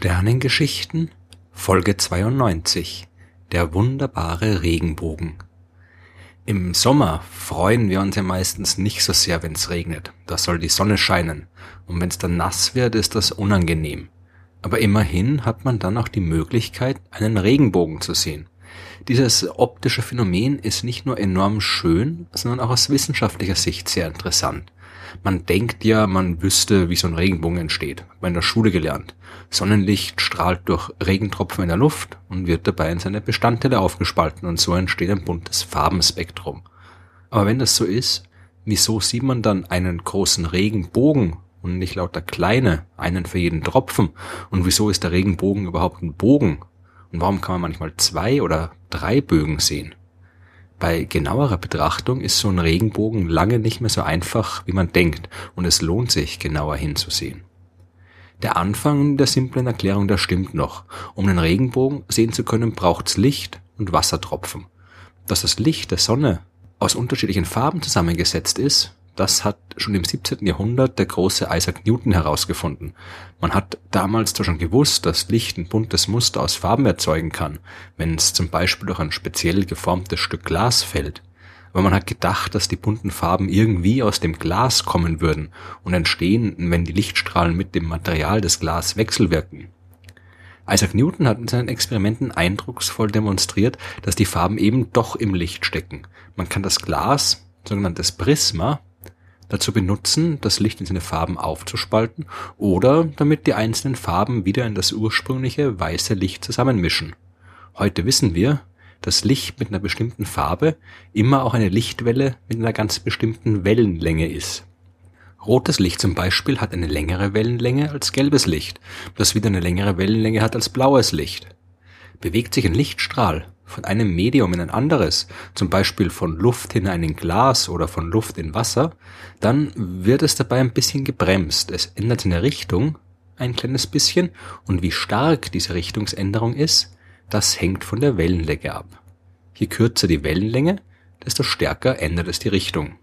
Sternengeschichten Folge 92 Der wunderbare Regenbogen Im Sommer freuen wir uns ja meistens nicht so sehr, wenn's regnet. Da soll die Sonne scheinen. Und wenn's dann nass wird, ist das unangenehm. Aber immerhin hat man dann auch die Möglichkeit, einen Regenbogen zu sehen. Dieses optische Phänomen ist nicht nur enorm schön, sondern auch aus wissenschaftlicher Sicht sehr interessant. Man denkt ja, man wüsste, wie so ein Regenbogen entsteht. Hat man in der Schule gelernt. Sonnenlicht strahlt durch Regentropfen in der Luft und wird dabei in seine Bestandteile aufgespalten und so entsteht ein buntes Farbenspektrum. Aber wenn das so ist, wieso sieht man dann einen großen Regenbogen und nicht lauter kleine, einen für jeden Tropfen? Und wieso ist der Regenbogen überhaupt ein Bogen? Und warum kann man manchmal zwei oder drei Bögen sehen? Bei genauerer Betrachtung ist so ein Regenbogen lange nicht mehr so einfach, wie man denkt, und es lohnt sich, genauer hinzusehen. Der Anfang der simplen Erklärung, der stimmt noch. Um den Regenbogen sehen zu können, braucht's Licht und Wassertropfen. Dass das Licht der Sonne aus unterschiedlichen Farben zusammengesetzt ist, das hat schon im 17. Jahrhundert der große Isaac Newton herausgefunden. Man hat damals zwar schon gewusst, dass Licht ein buntes Muster aus Farben erzeugen kann, wenn es zum Beispiel durch ein speziell geformtes Stück Glas fällt. Aber man hat gedacht, dass die bunten Farben irgendwie aus dem Glas kommen würden und entstehen, wenn die Lichtstrahlen mit dem Material des Glas wechselwirken. Isaac Newton hat in seinen Experimenten eindrucksvoll demonstriert, dass die Farben eben doch im Licht stecken. Man kann das Glas, sogenanntes Prisma, dazu benutzen, das Licht in seine Farben aufzuspalten oder damit die einzelnen Farben wieder in das ursprüngliche weiße Licht zusammenmischen. Heute wissen wir, dass Licht mit einer bestimmten Farbe immer auch eine Lichtwelle mit einer ganz bestimmten Wellenlänge ist. Rotes Licht zum Beispiel hat eine längere Wellenlänge als gelbes Licht, das wieder eine längere Wellenlänge hat als blaues Licht. Bewegt sich ein Lichtstrahl von einem Medium in ein anderes, zum Beispiel von Luft in ein Glas oder von Luft in Wasser, dann wird es dabei ein bisschen gebremst. Es ändert seine Richtung ein kleines bisschen und wie stark diese Richtungsänderung ist, das hängt von der Wellenlänge ab. Je kürzer die Wellenlänge, desto stärker ändert es die Richtung.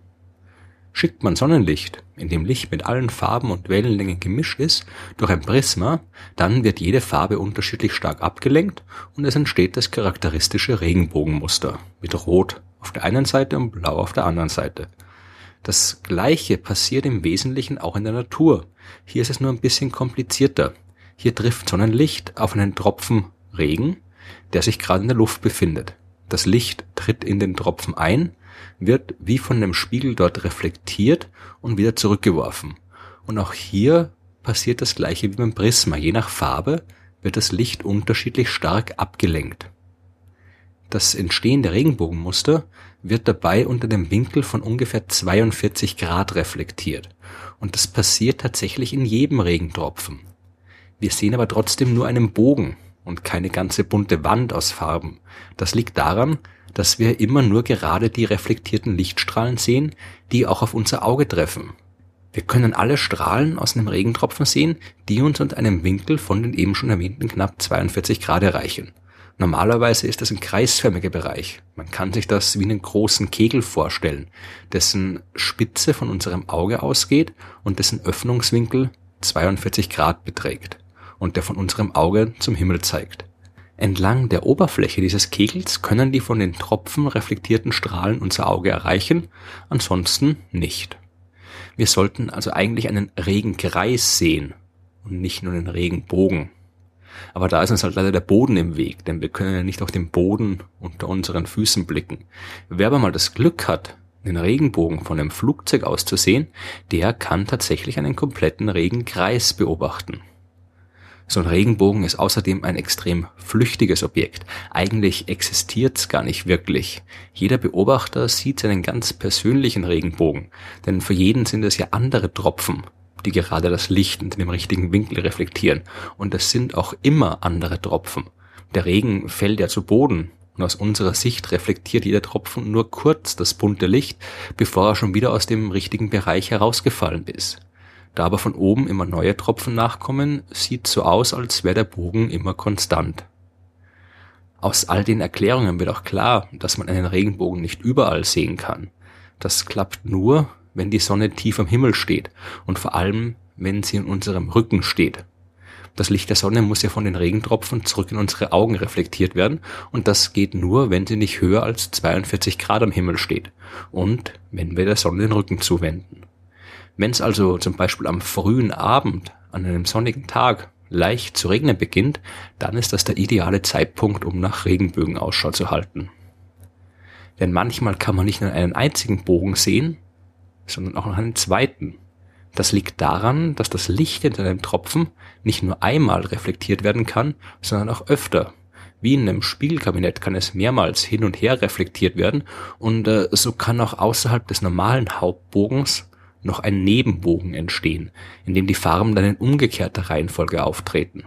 Schickt man Sonnenlicht, in dem Licht mit allen Farben und Wellenlängen gemischt ist, durch ein Prisma, dann wird jede Farbe unterschiedlich stark abgelenkt und es entsteht das charakteristische Regenbogenmuster mit Rot auf der einen Seite und Blau auf der anderen Seite. Das gleiche passiert im Wesentlichen auch in der Natur. Hier ist es nur ein bisschen komplizierter. Hier trifft Sonnenlicht auf einen Tropfen Regen, der sich gerade in der Luft befindet. Das Licht tritt in den Tropfen ein, wird wie von einem Spiegel dort reflektiert und wieder zurückgeworfen. Und auch hier passiert das gleiche wie beim Prisma. Je nach Farbe wird das Licht unterschiedlich stark abgelenkt. Das Entstehen der Regenbogenmuster wird dabei unter dem Winkel von ungefähr 42 Grad reflektiert. Und das passiert tatsächlich in jedem Regentropfen. Wir sehen aber trotzdem nur einen Bogen und keine ganze bunte Wand aus Farben. Das liegt daran, dass wir immer nur gerade die reflektierten Lichtstrahlen sehen, die auch auf unser Auge treffen. Wir können alle Strahlen aus einem Regentropfen sehen, die uns unter einem Winkel von den eben schon erwähnten knapp 42 Grad erreichen. Normalerweise ist das ein kreisförmiger Bereich. Man kann sich das wie einen großen Kegel vorstellen, dessen Spitze von unserem Auge ausgeht und dessen Öffnungswinkel 42 Grad beträgt und der von unserem Auge zum Himmel zeigt. Entlang der Oberfläche dieses Kegels können die von den Tropfen reflektierten Strahlen unser Auge erreichen, ansonsten nicht. Wir sollten also eigentlich einen Regenkreis sehen und nicht nur einen Regenbogen. Aber da ist uns halt leider der Boden im Weg, denn wir können ja nicht auf den Boden unter unseren Füßen blicken. Wer aber mal das Glück hat, den Regenbogen von einem Flugzeug aus zu sehen, der kann tatsächlich einen kompletten Regenkreis beobachten. So ein Regenbogen ist außerdem ein extrem flüchtiges Objekt. Eigentlich existiert's gar nicht wirklich. Jeder Beobachter sieht seinen ganz persönlichen Regenbogen, denn für jeden sind es ja andere Tropfen, die gerade das Licht in dem richtigen Winkel reflektieren. Und es sind auch immer andere Tropfen. Der Regen fällt ja zu Boden und aus unserer Sicht reflektiert jeder Tropfen nur kurz das bunte Licht, bevor er schon wieder aus dem richtigen Bereich herausgefallen ist. Da aber von oben immer neue Tropfen nachkommen, sieht so aus, als wäre der Bogen immer konstant. Aus all den Erklärungen wird auch klar, dass man einen Regenbogen nicht überall sehen kann. Das klappt nur, wenn die Sonne tief am Himmel steht und vor allem, wenn sie in unserem Rücken steht. Das Licht der Sonne muss ja von den Regentropfen zurück in unsere Augen reflektiert werden und das geht nur, wenn sie nicht höher als 42 Grad am Himmel steht und wenn wir der Sonne den Rücken zuwenden. Wenn es also zum Beispiel am frühen Abend an einem sonnigen Tag leicht zu regnen beginnt, dann ist das der ideale Zeitpunkt, um nach Regenbögen Ausschau zu halten. Denn manchmal kann man nicht nur einen einzigen Bogen sehen, sondern auch noch einen zweiten. Das liegt daran, dass das Licht in einem Tropfen nicht nur einmal reflektiert werden kann, sondern auch öfter. Wie in einem Spiegelkabinett kann es mehrmals hin und her reflektiert werden und äh, so kann auch außerhalb des normalen Hauptbogens noch ein Nebenbogen entstehen, in dem die Farben dann in umgekehrter Reihenfolge auftreten.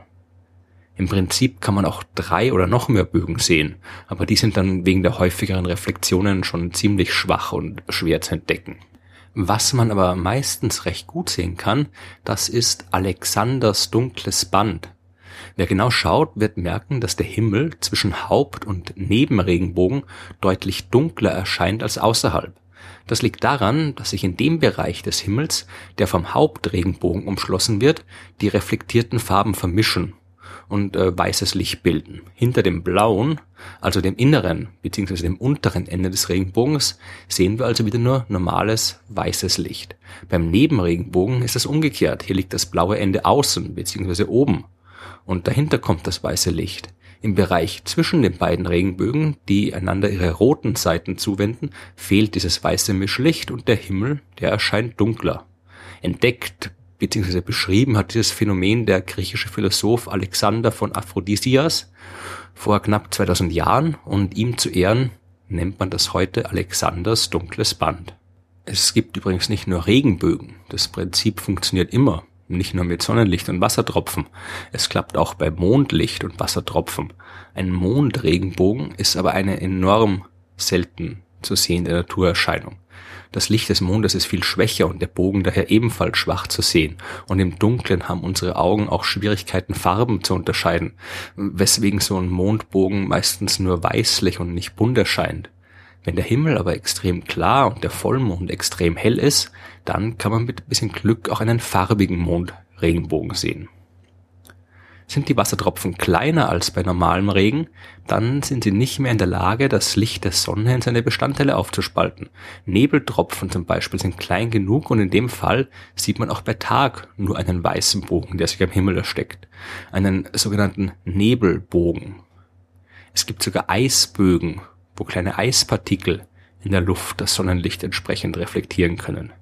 Im Prinzip kann man auch drei oder noch mehr Bögen sehen, aber die sind dann wegen der häufigeren Reflexionen schon ziemlich schwach und schwer zu entdecken. Was man aber meistens recht gut sehen kann, das ist Alexanders dunkles Band. Wer genau schaut, wird merken, dass der Himmel zwischen Haupt- und Nebenregenbogen deutlich dunkler erscheint als außerhalb. Das liegt daran, dass sich in dem Bereich des Himmels, der vom Hauptregenbogen umschlossen wird, die reflektierten Farben vermischen und äh, weißes Licht bilden. Hinter dem blauen, also dem inneren bzw. dem unteren Ende des Regenbogens, sehen wir also wieder nur normales weißes Licht. Beim Nebenregenbogen ist es umgekehrt. Hier liegt das blaue Ende außen bzw. oben und dahinter kommt das weiße Licht. Im Bereich zwischen den beiden Regenbögen, die einander ihre roten Seiten zuwenden, fehlt dieses weiße Mischlicht und der Himmel, der erscheint dunkler. Entdeckt beziehungsweise beschrieben hat dieses Phänomen der griechische Philosoph Alexander von Aphrodisias vor knapp 2000 Jahren und ihm zu Ehren nennt man das heute Alexanders dunkles Band. Es gibt übrigens nicht nur Regenbögen. Das Prinzip funktioniert immer. Nicht nur mit Sonnenlicht und Wassertropfen. Es klappt auch bei Mondlicht und Wassertropfen. Ein Mondregenbogen ist aber eine enorm selten zu sehende Naturerscheinung. Das Licht des Mondes ist viel schwächer und der Bogen daher ebenfalls schwach zu sehen. Und im Dunkeln haben unsere Augen auch Schwierigkeiten, Farben zu unterscheiden, weswegen so ein Mondbogen meistens nur weißlich und nicht bunt erscheint. Wenn der Himmel aber extrem klar und der Vollmond extrem hell ist, dann kann man mit ein bisschen Glück auch einen farbigen Mondregenbogen sehen. Sind die Wassertropfen kleiner als bei normalem Regen, dann sind sie nicht mehr in der Lage, das Licht der Sonne in seine Bestandteile aufzuspalten. Nebeltropfen zum Beispiel sind klein genug und in dem Fall sieht man auch bei Tag nur einen weißen Bogen, der sich am Himmel ersteckt. Einen sogenannten Nebelbogen. Es gibt sogar Eisbögen, wo kleine Eispartikel in der Luft das Sonnenlicht entsprechend reflektieren können.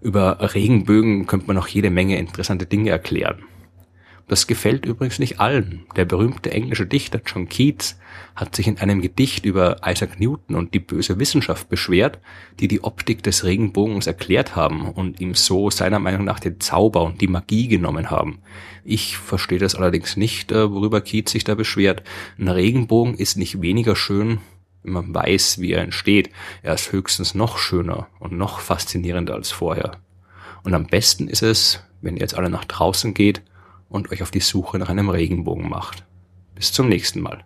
Über Regenbögen könnte man noch jede Menge interessante Dinge erklären. Das gefällt übrigens nicht allen. Der berühmte englische Dichter John Keats hat sich in einem Gedicht über Isaac Newton und die böse Wissenschaft beschwert, die die Optik des Regenbogens erklärt haben und ihm so seiner Meinung nach den Zauber und die Magie genommen haben. Ich verstehe das allerdings nicht, äh, worüber Keats sich da beschwert. Ein Regenbogen ist nicht weniger schön, man weiß, wie er entsteht. Er ist höchstens noch schöner und noch faszinierender als vorher. Und am besten ist es, wenn ihr jetzt alle nach draußen geht und euch auf die Suche nach einem Regenbogen macht. Bis zum nächsten Mal.